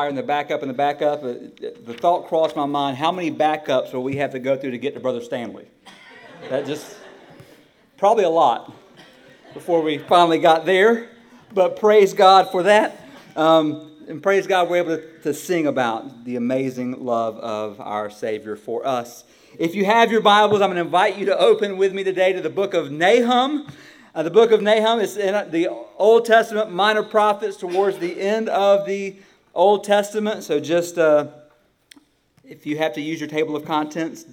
and the backup and the backup. Uh, the thought crossed my mind: How many backups will we have to go through to get to Brother Stanley? That just probably a lot before we finally got there. But praise God for that, um, and praise God we're able to, to sing about the amazing love of our Savior for us. If you have your Bibles, I'm going to invite you to open with me today to the book of Nahum. Uh, the book of Nahum is in the Old Testament minor prophets towards the end of the Old Testament. So just uh, if you have to use your table of contents,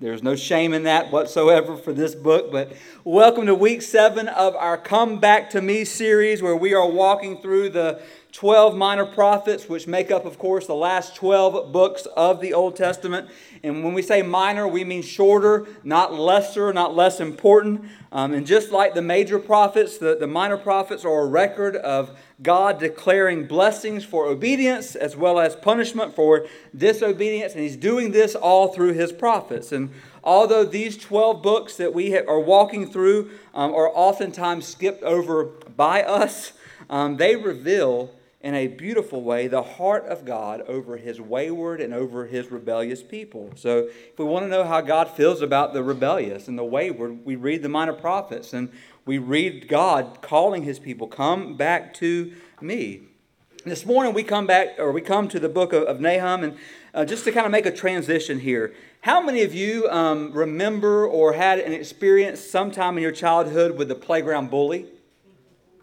there's no shame in that whatsoever for this book. But welcome to week seven of our Come Back to Me series, where we are walking through the 12 minor prophets, which make up, of course, the last 12 books of the Old Testament. And when we say minor, we mean shorter, not lesser, not less important. Um, and just like the major prophets, the, the minor prophets are a record of God declaring blessings for obedience as well as punishment for disobedience. And He's doing this all through His prophets. And although these 12 books that we are walking through um, are oftentimes skipped over by us, um, they reveal in a beautiful way the heart of God over his wayward and over his rebellious people. So, if we want to know how God feels about the rebellious and the wayward, we read the minor prophets and we read God calling his people, Come back to me. This morning we come back, or we come to the book of, of Nahum, and uh, just to kind of make a transition here. How many of you um, remember or had an experience sometime in your childhood with the playground bully?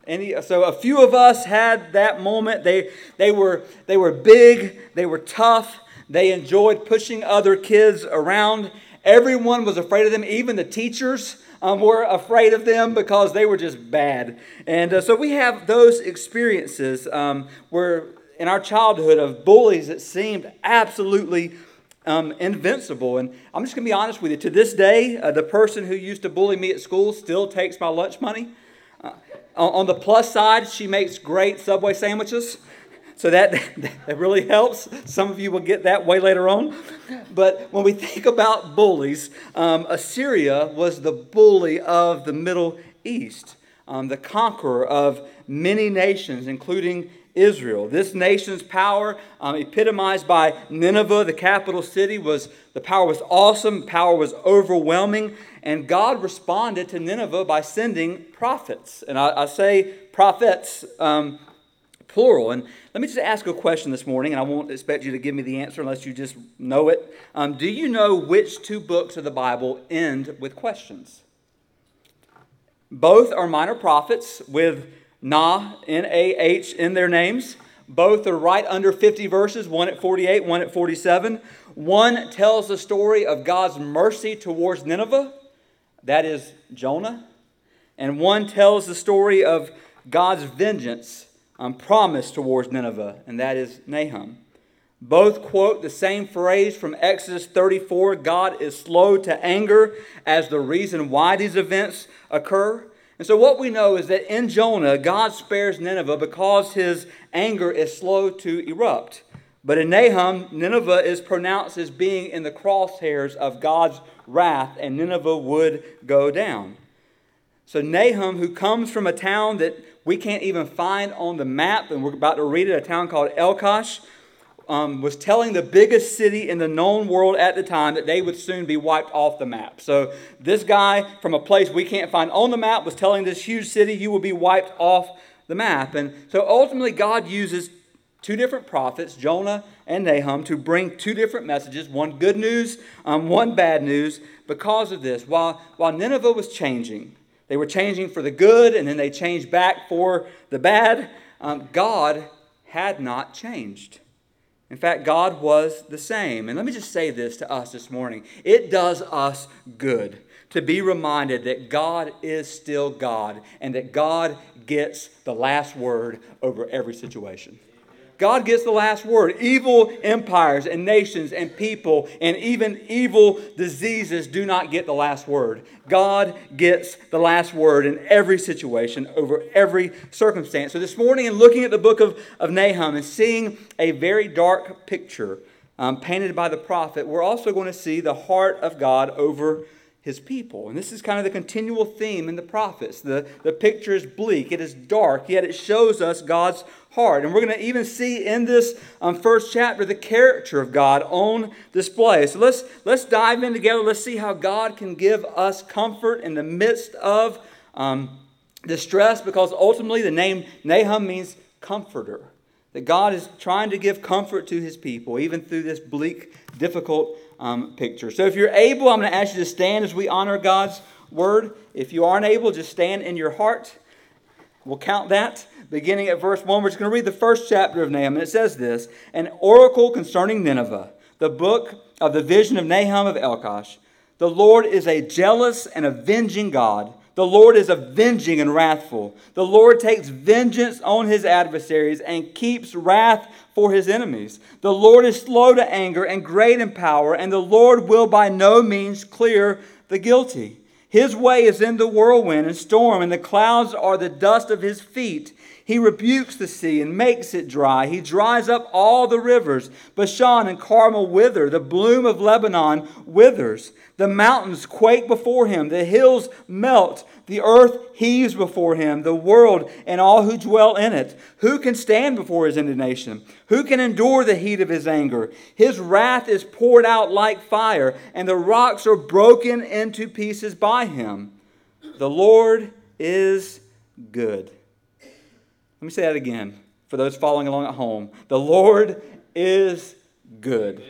Any, so a few of us had that moment. They, they, were, they were big, they were tough, they enjoyed pushing other kids around. Everyone was afraid of them, even the teachers um, were afraid of them because they were just bad. And uh, so we have those experiences um, where in our childhood of bullies that seemed absolutely um, invincible. And I'm just going to be honest with you. To this day, uh, the person who used to bully me at school still takes my lunch money. Uh, on the plus side, she makes great Subway sandwiches. So that, that really helps. Some of you will get that way later on. But when we think about bullies, um, Assyria was the bully of the Middle East, um, the conqueror of many nations, including Israel. This nation's power, um, epitomized by Nineveh, the capital city, was the power was awesome, power was overwhelming, and God responded to Nineveh by sending prophets. And I, I say prophets um, plural. And let me just ask a question this morning, and I won't expect you to give me the answer unless you just know it. Um, do you know which two books of the Bible end with questions? Both are minor prophets with Nah, N A H, in their names. Both are right under 50 verses, one at 48, one at 47. One tells the story of God's mercy towards Nineveh, that is Jonah. And one tells the story of God's vengeance um, promise towards Nineveh, and that is Nahum. Both quote the same phrase from Exodus 34 God is slow to anger as the reason why these events occur. And so, what we know is that in Jonah, God spares Nineveh because his anger is slow to erupt. But in Nahum, Nineveh is pronounced as being in the crosshairs of God's wrath, and Nineveh would go down. So, Nahum, who comes from a town that we can't even find on the map, and we're about to read it, a town called Elkosh, um, was telling the biggest city in the known world at the time that they would soon be wiped off the map. So, this guy from a place we can't find on the map was telling this huge city, You will be wiped off the map. And so, ultimately, God uses two different prophets, Jonah and Nahum, to bring two different messages one good news, um, one bad news. Because of this, while, while Nineveh was changing, they were changing for the good and then they changed back for the bad. Um, God had not changed. In fact, God was the same. And let me just say this to us this morning it does us good to be reminded that God is still God and that God gets the last word over every situation. God gets the last word. Evil empires and nations and people and even evil diseases do not get the last word. God gets the last word in every situation, over every circumstance. So this morning, in looking at the book of, of Nahum and seeing a very dark picture um, painted by the prophet, we're also going to see the heart of God over his people. And this is kind of the continual theme in the prophets. The, the picture is bleak, it is dark, yet it shows us God's heart. And we're going to even see in this um, first chapter the character of God on display. So let's, let's dive in together. Let's see how God can give us comfort in the midst of um, distress, because ultimately the name Nahum means comforter. That God is trying to give comfort to his people, even through this bleak, difficult um, picture. So if you're able, I'm going to ask you to stand as we honor God's word. If you aren't able, just stand in your heart. We'll count that. Beginning at verse 1, we're just going to read the first chapter of Nahum, and it says this An oracle concerning Nineveh, the book of the vision of Nahum of Elkosh. The Lord is a jealous and avenging God the Lord is avenging and wrathful. The Lord takes vengeance on his adversaries and keeps wrath for his enemies. The Lord is slow to anger and great in power, and the Lord will by no means clear the guilty. His way is in the whirlwind and storm, and the clouds are the dust of his feet. He rebukes the sea and makes it dry. He dries up all the rivers. Bashan and Carmel wither. The bloom of Lebanon withers. The mountains quake before him. The hills melt. The earth heaves before him. The world and all who dwell in it. Who can stand before his indignation? Who can endure the heat of his anger? His wrath is poured out like fire, and the rocks are broken into pieces by him. The Lord is good let me say that again for those following along at home. The Lord is good,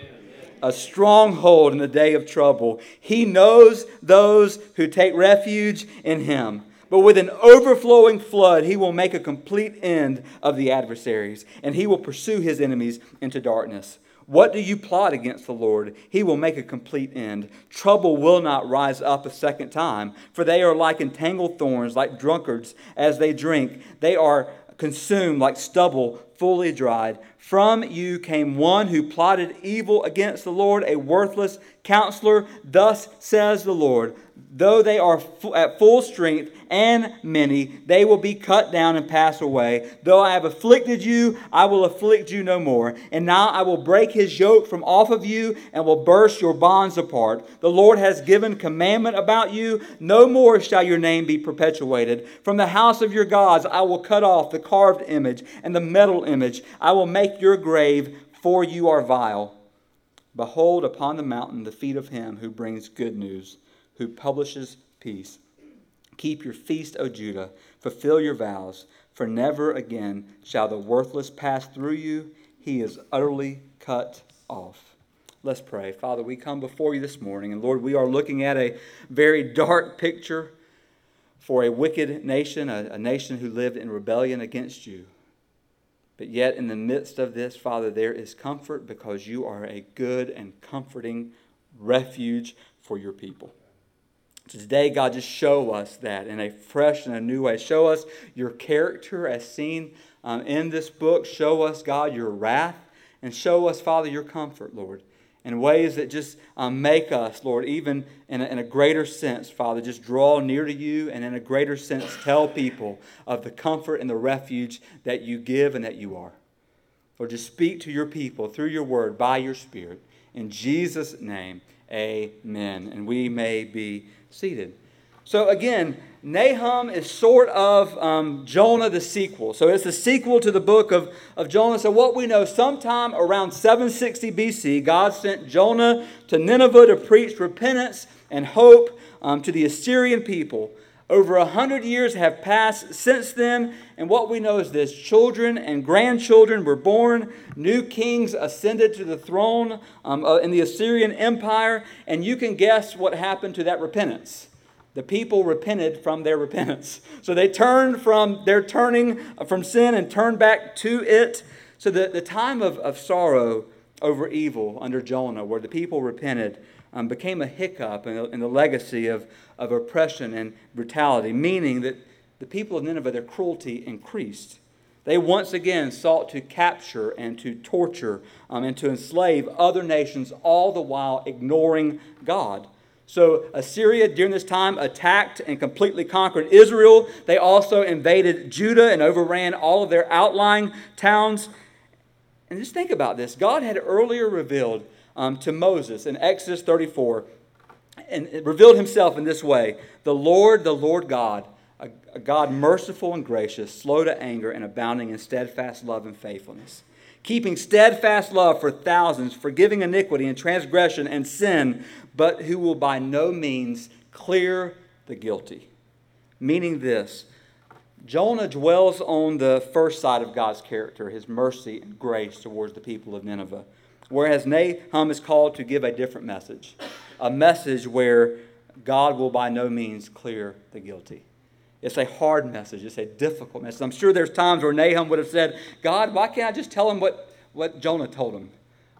a stronghold in the day of trouble. He knows those who take refuge in him. But with an overflowing flood, he will make a complete end of the adversaries, and he will pursue his enemies into darkness. What do you plot against the Lord? He will make a complete end. Trouble will not rise up a second time, for they are like entangled thorns, like drunkards as they drink. They are consumed like stubble fully dried. From you came one who plotted evil against the Lord, a worthless counselor. Thus says the Lord Though they are at full strength and many, they will be cut down and pass away. Though I have afflicted you, I will afflict you no more. And now I will break his yoke from off of you and will burst your bonds apart. The Lord has given commandment about you. No more shall your name be perpetuated. From the house of your gods I will cut off the carved image and the metal image. I will make your grave, for you are vile. Behold upon the mountain the feet of him who brings good news who publishes peace. Keep your feast, O Judah, fulfill your vows, for never again shall the worthless pass through you. He is utterly cut off. Let's pray. Father, we come before you this morning, and Lord, we are looking at a very dark picture for a wicked nation, a, a nation who lived in rebellion against you. But yet, in the midst of this, Father, there is comfort because you are a good and comforting refuge for your people. Today, God, just show us that in a fresh and a new way. Show us your character as seen um, in this book. Show us, God, your wrath. And show us, Father, your comfort, Lord, in ways that just um, make us, Lord, even in a, in a greater sense, Father, just draw near to you and in a greater sense tell people of the comfort and the refuge that you give and that you are. Lord, just speak to your people through your word by your Spirit. In Jesus' name, amen. And we may be seated. So again, Nahum is sort of um, Jonah the sequel. So it's the sequel to the book of, of Jonah. So what we know, sometime around 760 BC, God sent Jonah to Nineveh to preach repentance and hope um, to the Assyrian people. Over a hundred years have passed since then, and what we know is this children and grandchildren were born, new kings ascended to the throne um, uh, in the Assyrian Empire, and you can guess what happened to that repentance. The people repented from their repentance. So they turned from their turning from sin and turned back to it. So the, the time of, of sorrow over evil under Jonah, where the people repented, um, became a hiccup in the, in the legacy of, of oppression and brutality, meaning that the people of Nineveh, their cruelty increased. They once again sought to capture and to torture um, and to enslave other nations, all the while ignoring God. So, Assyria during this time attacked and completely conquered Israel. They also invaded Judah and overran all of their outlying towns. And just think about this God had earlier revealed um, to Moses in Exodus 34 and revealed himself in this way The Lord, the Lord God, a, a God merciful and gracious, slow to anger, and abounding in steadfast love and faithfulness keeping steadfast love for thousands, forgiving iniquity and transgression and sin, but who will by no means clear the guilty. Meaning this Jonah dwells on the first side of God's character, his mercy and grace towards the people of Nineveh, whereas Nahum is called to give a different message a message where God will by no means clear the guilty. It's a hard message. It's a difficult message. I'm sure there's times where Nahum would have said, God, why can't I just tell him what, what Jonah told him?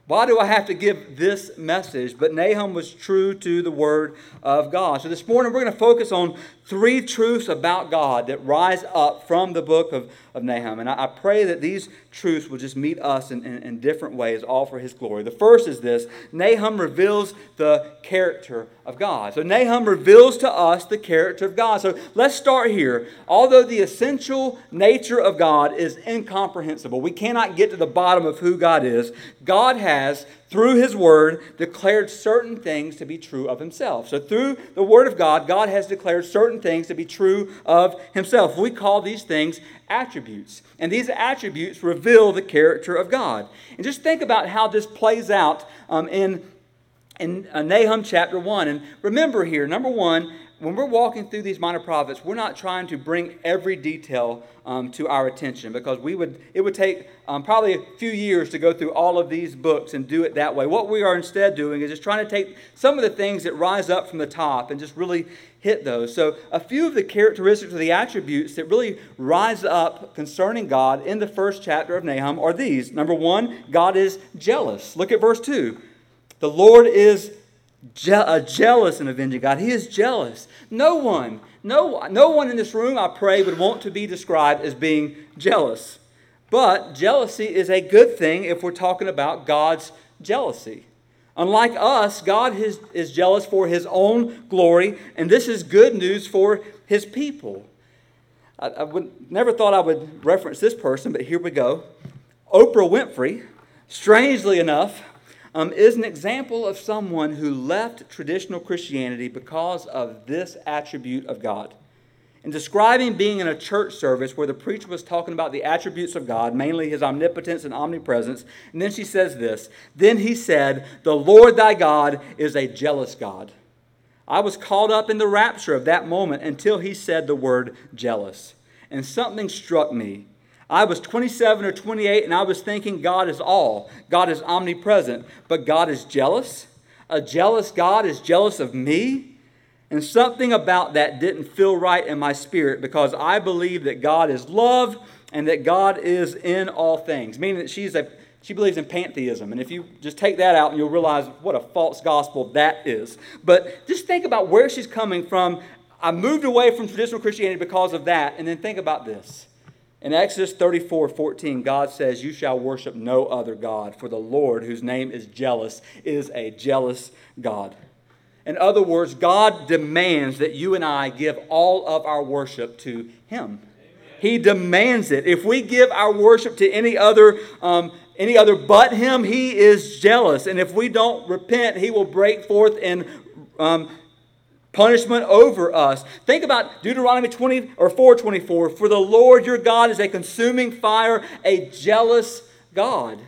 Why do I have to give this message? But Nahum was true to the word of God. So this morning we're going to focus on three truths about God that rise up from the book of, of Nahum. And I, I pray that these truths will just meet us in, in, in, different ways, all for his glory. The first is this Nahum reveals the character of God. So Nahum reveals to us the character of God. So let's start here. Although the essential nature of God is incomprehensible, we cannot get to the bottom of who God is. God has through his word, declared certain things to be true of himself. So, through the word of God, God has declared certain things to be true of himself. We call these things attributes. And these attributes reveal the character of God. And just think about how this plays out um, in, in uh, Nahum chapter 1. And remember here, number one, when we're walking through these minor prophets, we're not trying to bring every detail um, to our attention because we would it would take um, probably a few years to go through all of these books and do it that way. What we are instead doing is just trying to take some of the things that rise up from the top and just really hit those. So a few of the characteristics or the attributes that really rise up concerning God in the first chapter of Nahum are these. Number one, God is jealous. Look at verse two. The Lord is Je- a jealous and avenging God. He is jealous. No one, no, no one in this room, I pray, would want to be described as being jealous. But jealousy is a good thing if we're talking about God's jealousy. Unlike us, God is, is jealous for his own glory, and this is good news for his people. I, I would, never thought I would reference this person, but here we go. Oprah Winfrey, strangely enough, um, is an example of someone who left traditional Christianity because of this attribute of God. In describing being in a church service where the preacher was talking about the attributes of God, mainly his omnipotence and omnipresence, and then she says this Then he said, The Lord thy God is a jealous God. I was caught up in the rapture of that moment until he said the word jealous. And something struck me. I was 27 or 28 and I was thinking God is all, God is omnipresent, but God is jealous. A jealous God is jealous of me. And something about that didn't feel right in my spirit because I believe that God is love and that God is in all things, meaning that she's a she believes in pantheism. And if you just take that out, you'll realize what a false gospel that is. But just think about where she's coming from. I moved away from traditional Christianity because of that. And then think about this. In Exodus 34 14, God says, You shall worship no other God, for the Lord, whose name is jealous, is a jealous God. In other words, God demands that you and I give all of our worship to Him. He demands it. If we give our worship to any other, um, any other but Him, He is jealous. And if we don't repent, He will break forth in um, punishment over us. Think about Deuteronomy 20 or 424. For the Lord your God is a consuming fire, a jealous God.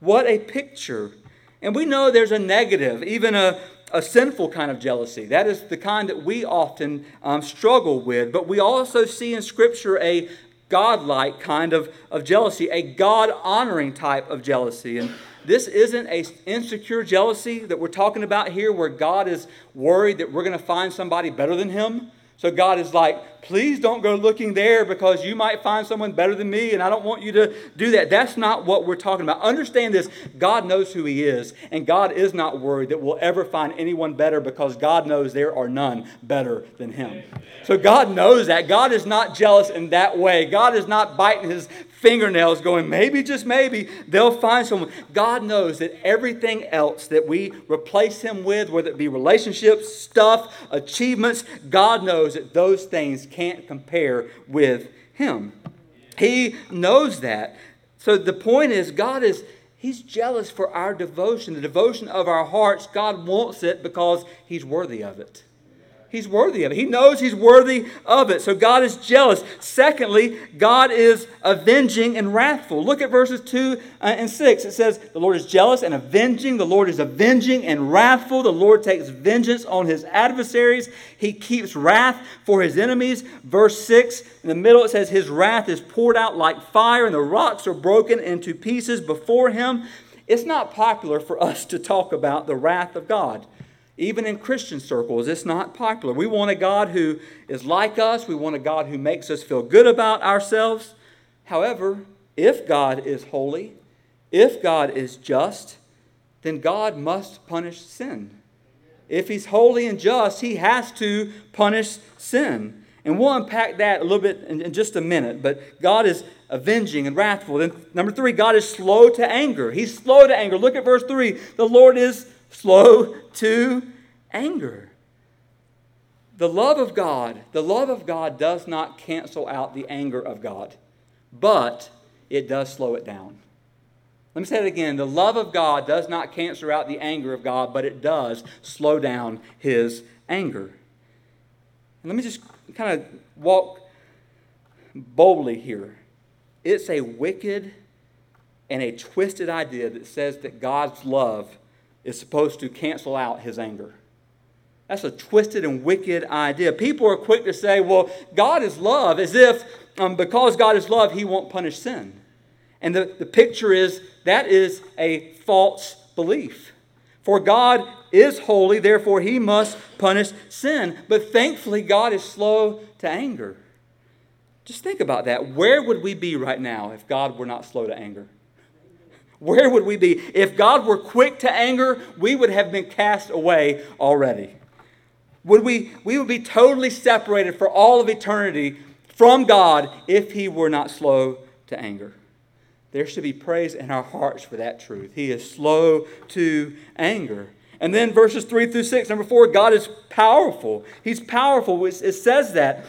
What a picture. And we know there's a negative, even a, a sinful kind of jealousy. That is the kind that we often um, struggle with. But we also see in Scripture a godlike kind of, of jealousy, a God honoring type of jealousy. And this isn't a insecure jealousy that we're talking about here where God is worried that we're going to find somebody better than him. So God is like, please don't go looking there because you might find someone better than me, and I don't want you to do that. That's not what we're talking about. Understand this God knows who He is, and God is not worried that we'll ever find anyone better because God knows there are none better than Him. So God knows that. God is not jealous in that way. God is not biting His fingernails going, maybe, just maybe, they'll find someone. God knows that everything else that we replace Him with, whether it be relationships, stuff, achievements, God knows that those things can't compare with Him. He knows that. So the point is, God is He's jealous for our devotion, the devotion of our hearts. God wants it because He's worthy of it. He's worthy of it. He knows he's worthy of it. So God is jealous. Secondly, God is avenging and wrathful. Look at verses 2 uh, and 6. It says, The Lord is jealous and avenging. The Lord is avenging and wrathful. The Lord takes vengeance on his adversaries. He keeps wrath for his enemies. Verse 6, in the middle, it says, His wrath is poured out like fire, and the rocks are broken into pieces before him. It's not popular for us to talk about the wrath of God. Even in Christian circles, it's not popular. We want a God who is like us. We want a God who makes us feel good about ourselves. However, if God is holy, if God is just, then God must punish sin. If He's holy and just, He has to punish sin. And we'll unpack that a little bit in, in just a minute. But God is avenging and wrathful. Then, number three, God is slow to anger. He's slow to anger. Look at verse three. The Lord is slow to anger. The love of God, the love of God does not cancel out the anger of God, but it does slow it down. Let me say it again. The love of God does not cancel out the anger of God, but it does slow down his anger. And let me just kind of walk boldly here. It's a wicked and a twisted idea that says that God's love is supposed to cancel out his anger. That's a twisted and wicked idea. People are quick to say, well, God is love, as if um, because God is love, he won't punish sin. And the, the picture is that is a false belief. For God is holy, therefore he must punish sin. But thankfully, God is slow to anger. Just think about that. Where would we be right now if God were not slow to anger? Where would we be? If God were quick to anger, we would have been cast away already. Would we, we would be totally separated for all of eternity from God if He were not slow to anger. There should be praise in our hearts for that truth. He is slow to anger. And then verses 3 through 6, number 4, God is powerful. He's powerful. It says that.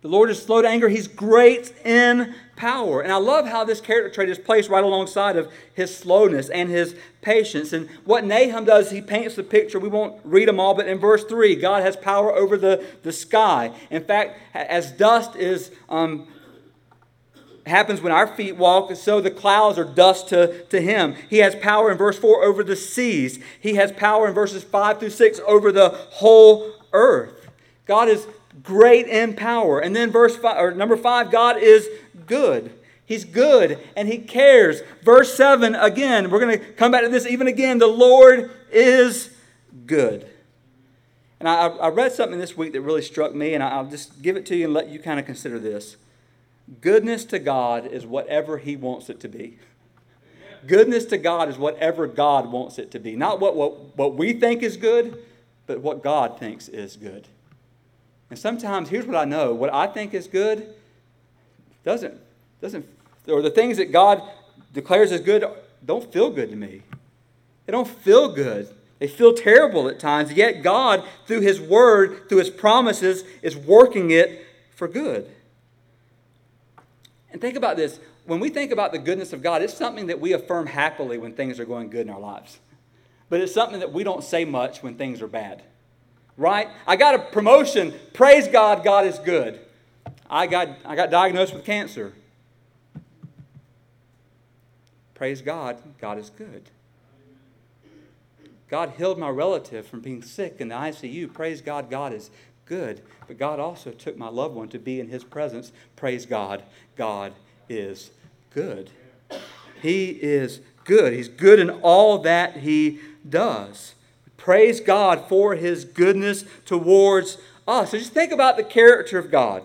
The Lord is slow to anger. He's great in power. And I love how this character trait is placed right alongside of his slowness and his patience. And what Nahum does, he paints the picture. We won't read them all, but in verse 3, God has power over the, the sky. In fact, as dust is. Um, happens when our feet walk, so the clouds are dust to, to him. He has power in verse 4 over the seas. He has power in verses 5 through 6 over the whole earth. God is great in power. And then verse five, or number five, God is good. He's good and he cares. Verse 7, again, we're going to come back to this even again. The Lord is good. And I, I read something this week that really struck me, and I'll just give it to you and let you kind of consider this. Goodness to God is whatever he wants it to be. Goodness to God is whatever God wants it to be. Not what, what, what we think is good, but what God thinks is good. And sometimes, here's what I know what I think is good doesn't, doesn't, or the things that God declares as good don't feel good to me. They don't feel good. They feel terrible at times, yet God, through His Word, through His promises, is working it for good. And think about this. When we think about the goodness of God, it's something that we affirm happily when things are going good in our lives. But it's something that we don't say much when things are bad right? I got a promotion. Praise God, God is good. I got, I got diagnosed with cancer. Praise God, God is good. God healed my relative from being sick in the ICU. Praise God, God is good. But God also took my loved one to be in his presence. Praise God, God is good. He is good. He's good in all that he does. Praise God for his goodness towards us. So just think about the character of God.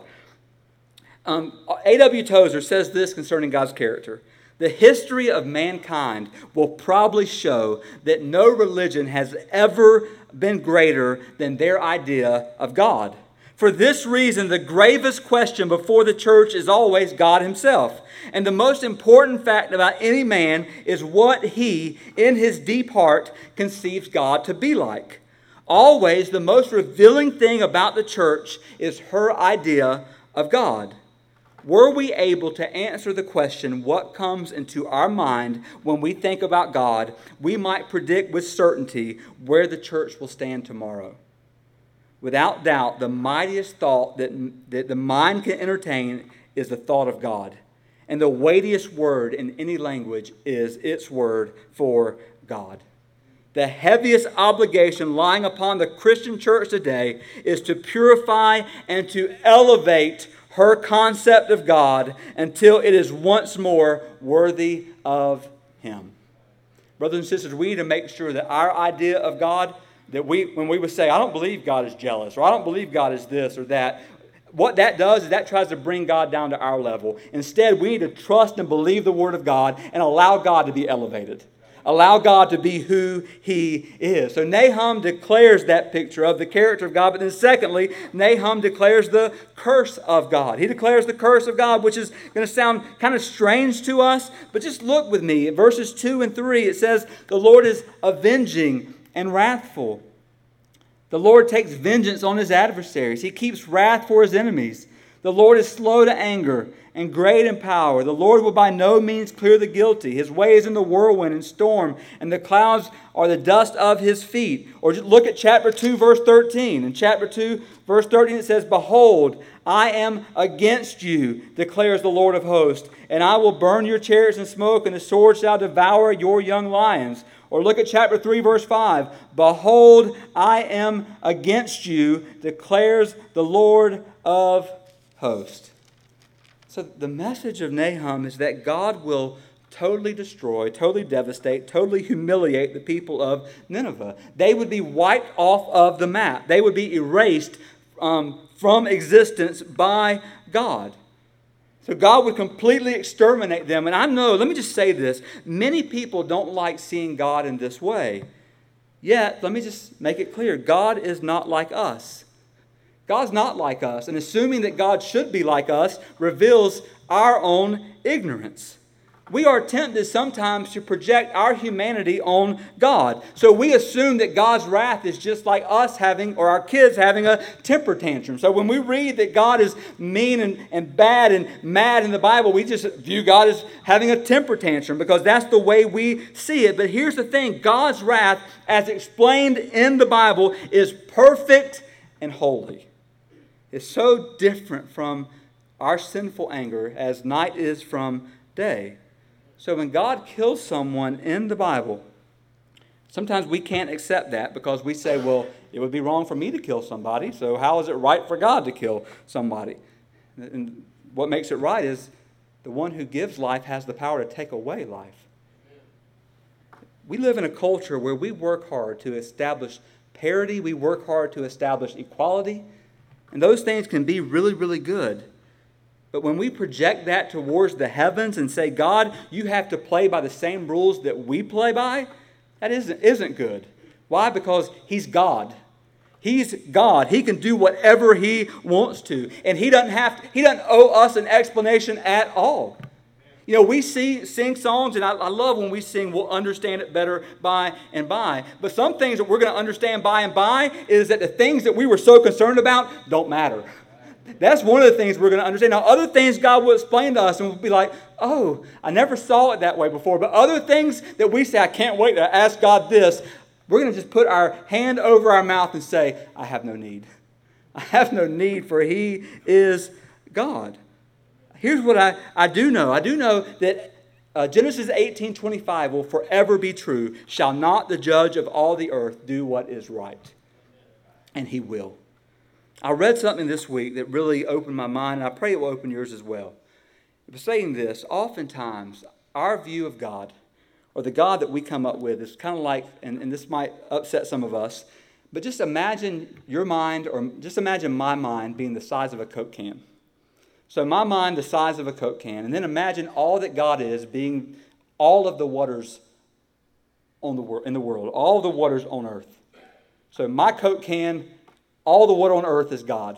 Um, A.W. Tozer says this concerning God's character. The history of mankind will probably show that no religion has ever been greater than their idea of God. For this reason, the gravest question before the church is always God Himself. And the most important fact about any man is what he, in his deep heart, conceives God to be like. Always, the most revealing thing about the church is her idea of God. were we able to answer the question, what comes into our mind when we think about God, we might predict with certainty where the church will stand tomorrow. Without doubt, the mightiest thought that, that the mind can entertain is the thought of God. And the weightiest word in any language is its word for God. The heaviest obligation lying upon the Christian church today is to purify and to elevate her concept of God until it is once more worthy of Him. Brothers and sisters, we need to make sure that our idea of God, that we, when we would say, I don't believe God is jealous, or I don't believe God is this or that, what that does is that tries to bring God down to our level. Instead, we need to trust and believe the Word of God and allow God to be elevated. Allow God to be who He is. So Nahum declares that picture of the character of God, but then secondly, Nahum declares the curse of God. He declares the curse of God, which is going to sound kind of strange to us, but just look with me. In verses 2 and 3, it says, The Lord is avenging and wrathful. The Lord takes vengeance on his adversaries, He keeps wrath for his enemies. The Lord is slow to anger and great in power. The Lord will by no means clear the guilty. His way is in the whirlwind and storm, and the clouds are the dust of his feet. Or look at chapter 2, verse 13. In chapter 2, verse 13, it says, Behold, I am against you, declares the Lord of hosts, and I will burn your chariots in smoke, and the sword shall devour your young lions. Or look at chapter 3, verse 5. Behold, I am against you, declares the Lord of hosts. So the message of Nahum is that God will totally destroy, totally devastate, totally humiliate the people of Nineveh. They would be wiped off of the map, they would be erased um, from existence by God. So God would completely exterminate them. And I know, let me just say this many people don't like seeing God in this way. Yet, let me just make it clear God is not like us. God's not like us, and assuming that God should be like us reveals our own ignorance. We are tempted sometimes to project our humanity on God. So we assume that God's wrath is just like us having, or our kids having a temper tantrum. So when we read that God is mean and, and bad and mad in the Bible, we just view God as having a temper tantrum because that's the way we see it. But here's the thing God's wrath, as explained in the Bible, is perfect and holy It's so different from our sinful anger as night is from day. So when God kills someone in the Bible, sometimes we can't accept that because we say, well, it would be wrong for me to kill somebody, so how is it right for God to kill somebody? And what makes it right is the one who gives life has the power to take away life. We live in a culture where we work hard to establish parity, we work hard to establish equality, and those things can be really, really good. But when we project that towards the heavens and say, God, you have to play by the same rules that we play by, that isn't, isn't good. Why? Because He's God. He's God. He can do whatever He wants to. And He doesn't have to, He doesn't owe us an explanation at all. You know, we see, sing songs, and I, I, love when we sing, we'll understand it better by and by. But some things that we're going to understand by and by is that the things that we were so concerned about don't matter. That's one of the things we're going to understand. Now, other things God will explain to us, and we'll be like, oh, I never saw it that way before. But other things that we say, I can't wait to ask God this, we're going to just put our hand over our mouth and say, I have no need. I have no need, for He is God here's what I, I do know I do know that uh, Genesis 18 25 will forever be true. Shall not the judge of all the earth do what is right? And he will. I read something this week that really opened my mind, and I pray it will open yours as well. It was saying this oftentimes, our view of God, or the God that we come up with, is kind of like, and, and this might upset some of us, but just imagine your mind, or just imagine my mind being the size of a Coke can. So, my mind, the size of a Coke can. And then imagine all that God is being all of the waters on the, in the world, all the waters on earth. So, my Coke can, all the water on earth is God.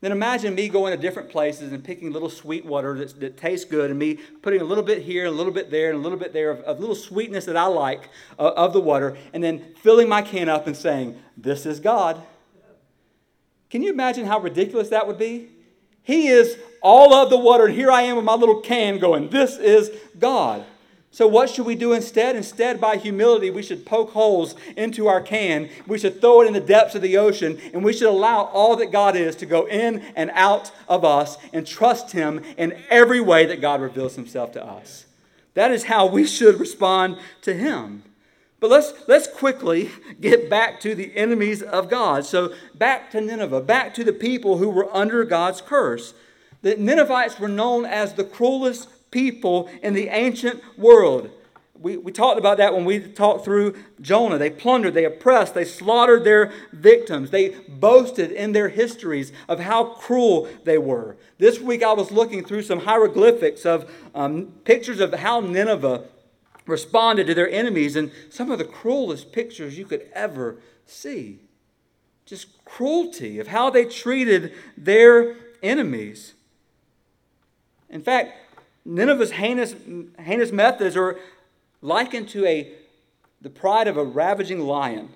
Then imagine me going to different places and picking little sweet water that, that tastes good, and me putting a little bit here, a little bit there, and a little bit there of, of little sweetness that I like uh, of the water, and then filling my can up and saying, This is God. Can you imagine how ridiculous that would be? He is all of the water, and here I am with my little can going, This is God. So, what should we do instead? Instead, by humility, we should poke holes into our can. We should throw it in the depths of the ocean, and we should allow all that God is to go in and out of us and trust Him in every way that God reveals Himself to us. That is how we should respond to Him. But let's, let's quickly get back to the enemies of God. So, back to Nineveh, back to the people who were under God's curse. The Ninevites were known as the cruelest people in the ancient world. We, we talked about that when we talked through Jonah. They plundered, they oppressed, they slaughtered their victims. They boasted in their histories of how cruel they were. This week I was looking through some hieroglyphics of um, pictures of how Nineveh responded to their enemies, and some of the cruelest pictures you could ever see. Just cruelty of how they treated their enemies. In fact, Nineveh's heinous, heinous methods are likened to a, the pride of a ravaging lion.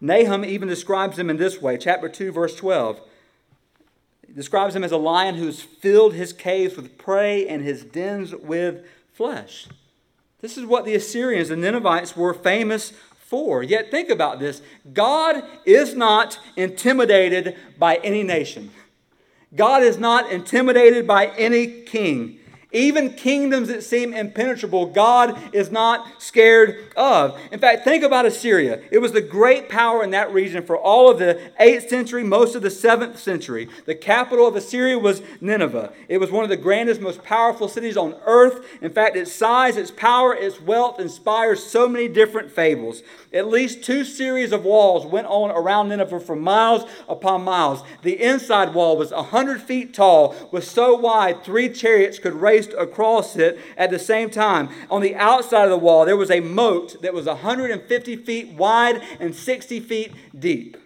Nahum even describes them in this way, chapter 2, verse 12. He describes them as a lion who's filled his caves with prey and his dens with flesh. This is what the Assyrians, the Ninevites, were famous for. Yet think about this God is not intimidated by any nation, God is not intimidated by any king. Even kingdoms that seem impenetrable, God is not scared of. In fact, think about Assyria. It was the great power in that region for all of the 8th century, most of the 7th century. The capital of Assyria was Nineveh. It was one of the grandest, most powerful cities on earth. In fact, its size, its power, its wealth inspires so many different fables. At least two series of walls went on around Nineveh for miles upon miles. The inside wall was 100 feet tall, was so wide three chariots could race across it at the same time. On the outside of the wall, there was a moat that was 150 feet wide and 60 feet deep.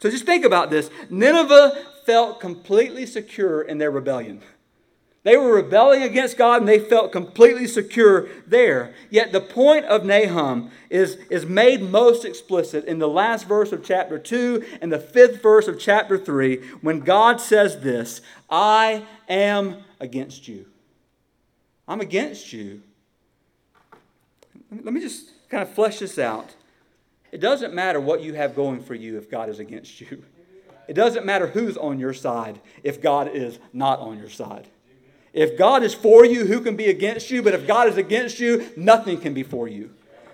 So just think about this Nineveh felt completely secure in their rebellion. They were rebelling against God and they felt completely secure there. Yet the point of Nahum is, is made most explicit in the last verse of chapter 2 and the fifth verse of chapter 3 when God says this I am against you. I'm against you. Let me just kind of flesh this out. It doesn't matter what you have going for you if God is against you. It doesn't matter who's on your side if God is not on your side. If God is for you, who can be against you? But if God is against you, nothing can be for you.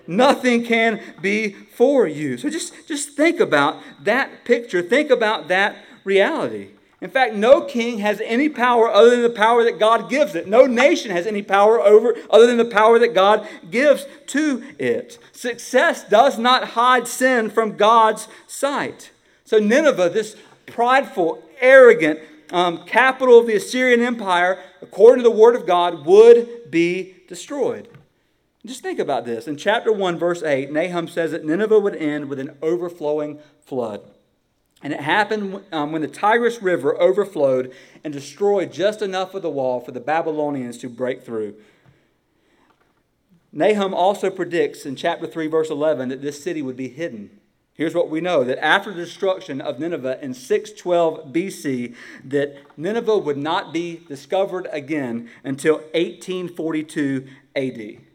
Nothing can be for you. So just, just think about that picture. Think about that reality. In fact, no king has any power other than the power that God gives it. No nation has any power over other than the power that God gives to it. Success does not hide sin from God's sight. So Nineveh, this prideful, arrogant um, capital of the Assyrian Empire, according to the word of God, would be destroyed. Just think about this. In chapter 1, verse 8, Nahum says that Nineveh would end with an overflowing flood. And it happened um, when the Tigris River overflowed and destroyed just enough of the wall for the Babylonians to break through. Nahum also predicts in chapter 3, verse 11, that this city would be hidden. Here's what we know that after the destruction of Nineveh in 612 BC, that Nineveh would not be discovered again until 1842 AD.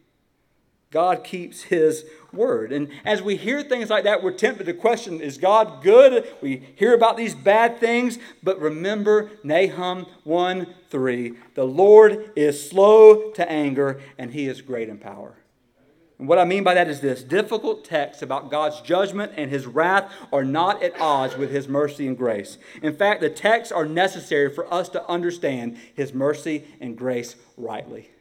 God keeps his word. And as we hear things like that, we're tempted to question is God good? We hear about these bad things, but remember Nahum 1 3. The Lord is slow to anger, and he is great in power. And what I mean by that is this difficult texts about God's judgment and his wrath are not at odds with his mercy and grace. In fact, the texts are necessary for us to understand his mercy and grace rightly.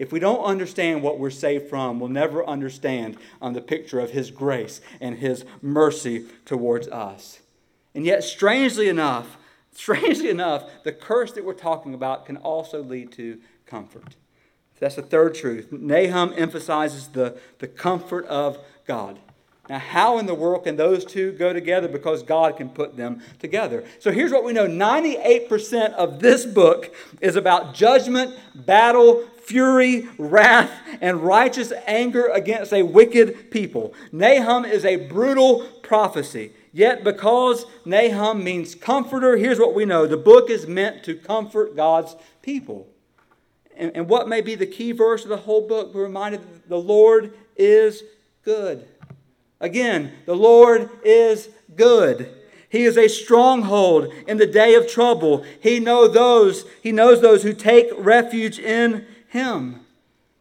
If we don't understand what we're saved from, we'll never understand um, the picture of His grace and His mercy towards us. And yet, strangely enough, strangely enough, the curse that we're talking about can also lead to comfort. That's the third truth. Nahum emphasizes the, the comfort of God. Now, how in the world can those two go together? Because God can put them together. So here's what we know 98% of this book is about judgment, battle, fury, wrath, and righteous anger against a wicked people. Nahum is a brutal prophecy. Yet, because Nahum means comforter, here's what we know the book is meant to comfort God's people. And, and what may be the key verse of the whole book? We're reminded that the Lord is good. Again, the Lord is good. He is a stronghold in the day of trouble. He know those, he knows those who take refuge in him.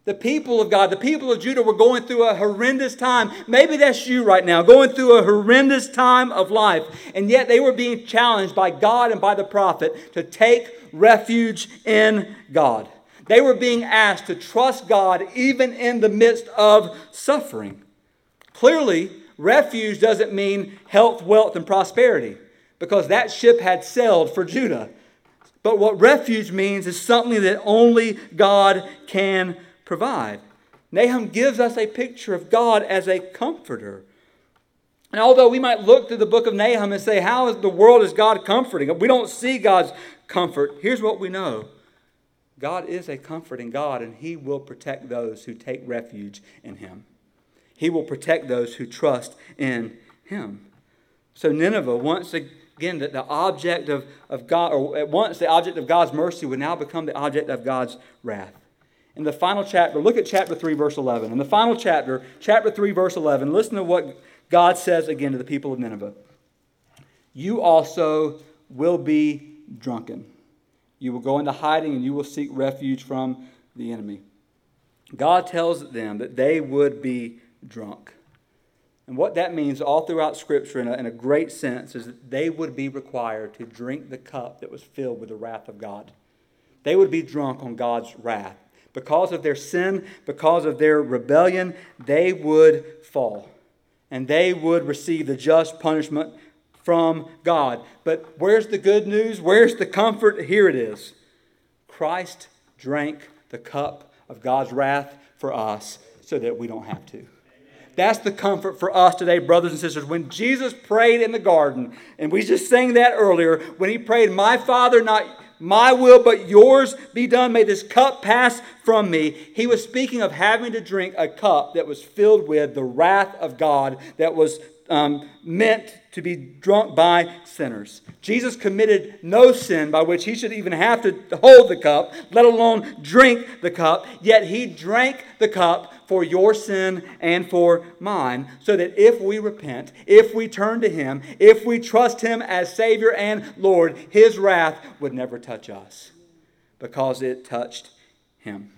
The people of God, the people of Judah were going through a horrendous time. Maybe that's you right now, going through a horrendous time of life. And yet they were being challenged by God and by the prophet to take refuge in God. They were being asked to trust God even in the midst of suffering. Clearly, refuge doesn't mean health, wealth, and prosperity because that ship had sailed for Judah. But what refuge means is something that only God can provide. Nahum gives us a picture of God as a comforter. And although we might look through the book of Nahum and say, How in the world is God comforting? We don't see God's comfort. Here's what we know God is a comforting God, and He will protect those who take refuge in Him. He will protect those who trust in Him. So, Nineveh, once again, that the object of, of God, or at once the object of God's mercy, would now become the object of God's wrath in the final chapter, look at chapter 3, verse 11. In the final chapter, chapter 3, verse 11, listen to what God says again to the people of Nineveh. You also will be drunken. You will go into hiding and you will seek refuge from the enemy. God tells them that they would be drunk. And what that means all throughout Scripture, in a, in a, great sense, is that they would be required to drink the cup that was filled with the wrath of God. They would be drunk on God's wrath. Because of their sin, because of their rebellion, they would fall. And they would receive the just punishment from God. But where's the good news? Where's the comfort? Here it is Christ drank the cup of God's wrath for us so that we don't have to. That's the comfort for us today, brothers and sisters. When Jesus prayed in the garden, and we just sang that earlier, when he prayed, My Father, not my will, but yours be done. May this cup pass from me. He was speaking of having to drink a cup that was filled with the wrath of God that was um, meant to be drunk by sinners. Jesus committed no sin by which he should even have to hold the cup, let alone drink the cup, yet he drank the cup for your sin and for mine, so that if we repent, if we turn to him, if we trust him as Savior and Lord, his wrath would never touch us because it touched him.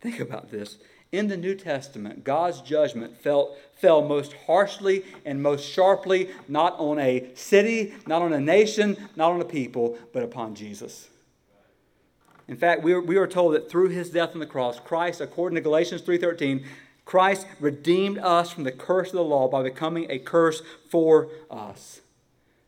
Think about this. In the New Testament, God's judgment fell, fell most harshly and most sharply, not on a city, not on a nation, not on a people, but upon Jesus. In fact, we are, we are told that through his death on the cross, Christ, according to Galatians 3.13, Christ redeemed us from the curse of the law by becoming a curse for us.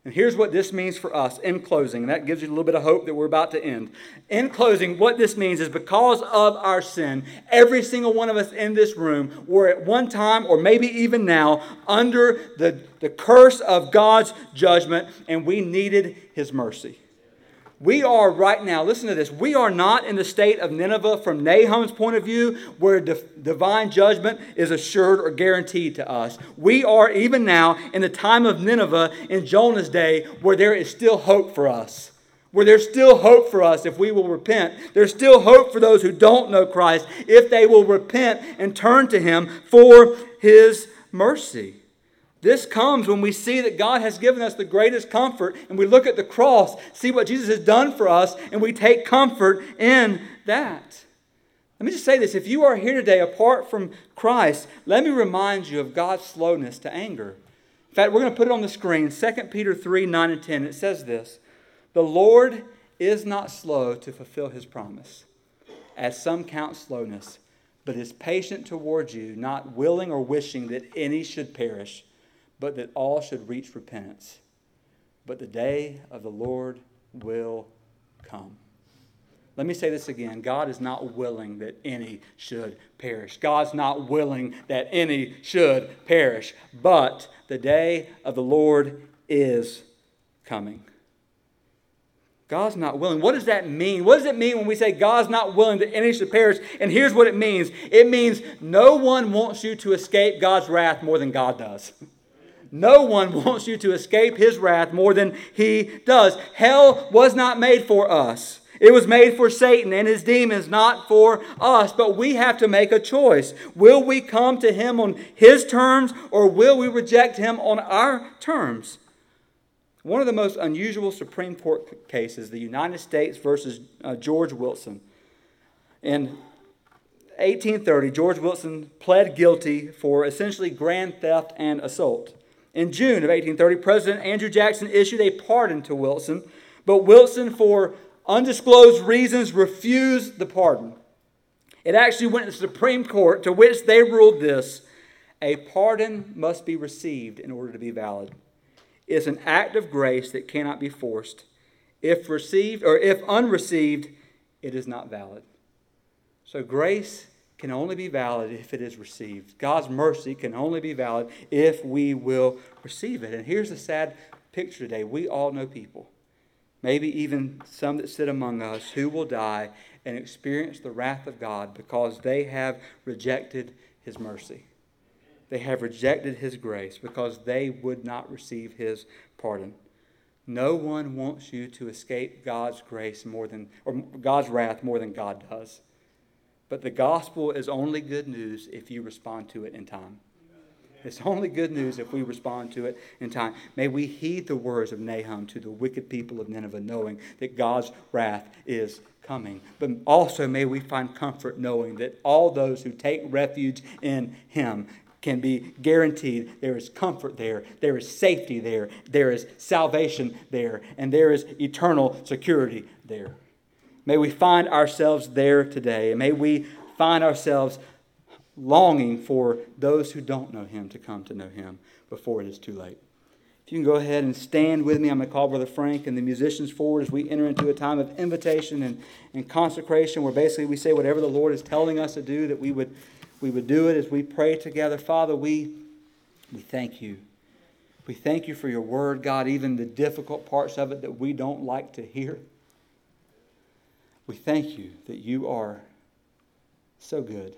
And here's what this means for us in closing. And that gives you a little bit of hope that we're about to end. In closing, what this means is because of our sin, every single one of us in this room were at one time, or maybe even now, under the, the curse of God's judgment, and we needed his mercy. We are right now, listen to this, we are not in the state of Nineveh from Nahum's point of view where divine judgment is assured or guaranteed to us. We are even now in the time of Nineveh in Jonah's day where there is still hope for us. Where there's still hope for us if we will repent. There's still hope for those who don't know Christ if they will repent and turn to Him for His mercy. This comes when we see that God has given us the greatest comfort and we look at the cross, see what Jesus has done for us, and we take comfort in that. Let me just say this if you are here today apart from Christ, let me remind you of God's slowness to anger. In fact, we're going to put it on the screen 2 Peter 3 9 and 10. It says this The Lord is not slow to fulfill his promise, as some count slowness, but is patient towards you, not willing or wishing that any should perish but that all should reach repentance. But the day of the Lord will come. Let me say this again. God is not willing that any should perish. God's not willing that any should perish. But the day of the Lord is coming. God's not willing. What does that mean? What does it mean when we say God's not willing that any should perish? And here's what it means it means no one wants you to escape God's wrath more than God does. No one wants you to escape his wrath more than he does. Hell was not made for us. It was made for Satan and his demons, not for us. But we have to make a choice. Will we come to him on his terms or will we reject him on our terms? One of the most unusual Supreme Court cases, the United States versus uh, George Wilson. In 1830, George Wilson pled guilty for essentially grand theft and assault. In June of 1830, President Andrew Jackson issued a pardon to Wilson, but Wilson, for undisclosed reasons, refused the pardon. It actually went to the Supreme Court, to which they ruled this a pardon must be received in order to be valid It's an act of grace that cannot be forced. If received or if unreceived, it is not valid. So grace can only be valid if it is received. God's mercy can only be valid if we will receive it. And here's the sad picture today. We all know people, maybe even some that sit among us, who will die and experience the wrath of God because they have rejected his mercy. They have rejected his grace because they would not receive his pardon. No one wants you to escape God's grace more than, or God's wrath more than God does. But the gospel is only good news if you respond to it in time. It's only good news if we respond to it in time. May we heed the words of Nahum to the wicked people of Nineveh, knowing that God's wrath is coming. But also may we find comfort knowing that all those who take refuge in Him can be guaranteed. There is comfort there, there is safety there, there is salvation there, and there is eternal security there. May we find ourselves there today, and may we find ourselves longing for those who don't know Him to come to know Him before it is too late. If you can go ahead and stand with me, I'm going to call Brother Frank and the musicians forward as we enter into a time of invitation and, and consecration where basically we say whatever the Lord is telling us to do, that we would we would do it as we pray together. Father, we, we thank you. We thank you for your word, God, even the difficult parts of it that we don't like to hear. We thank you that you are so good,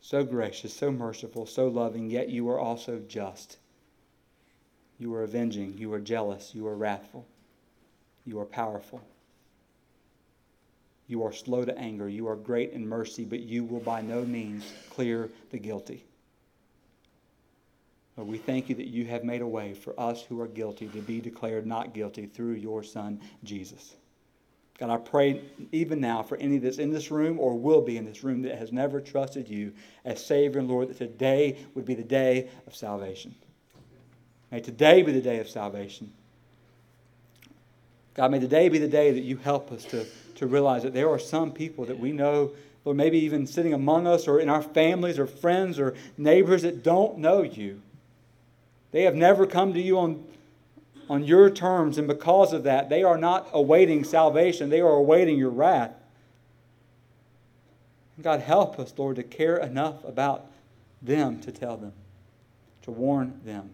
so gracious, so merciful, so loving, yet you are also just. You are avenging, you are jealous, you are wrathful, you are powerful. You are slow to anger. You are great in mercy, but you will by no means clear the guilty. Lord, we thank you that you have made a way for us who are guilty to be declared not guilty through your Son, Jesus. God, I pray even now for any that's in this room or will be in this room that has never trusted you as Savior and Lord, that today would be the day of salvation. May today be the day of salvation. God, may today be the day that you help us to to realize that there are some people that we know, or maybe even sitting among us or in our families or friends or neighbors that don't know you. They have never come to you on, on your terms, and because of that, they are not awaiting salvation, they are awaiting your wrath. God, help us, Lord, to care enough about them to tell them, to warn them,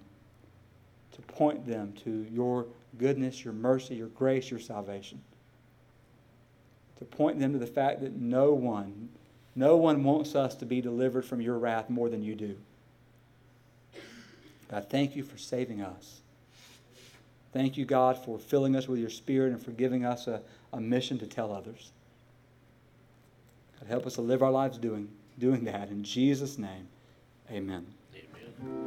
to point them to your goodness, your mercy, your grace, your salvation to point them to the fact that no one, no one wants us to be delivered from your wrath more than you do. God, thank you for saving us. Thank you, God, for filling us with your Spirit and for giving us a, a mission to tell others. God, help us to live our lives doing, doing that. In Jesus' name, amen. Amen.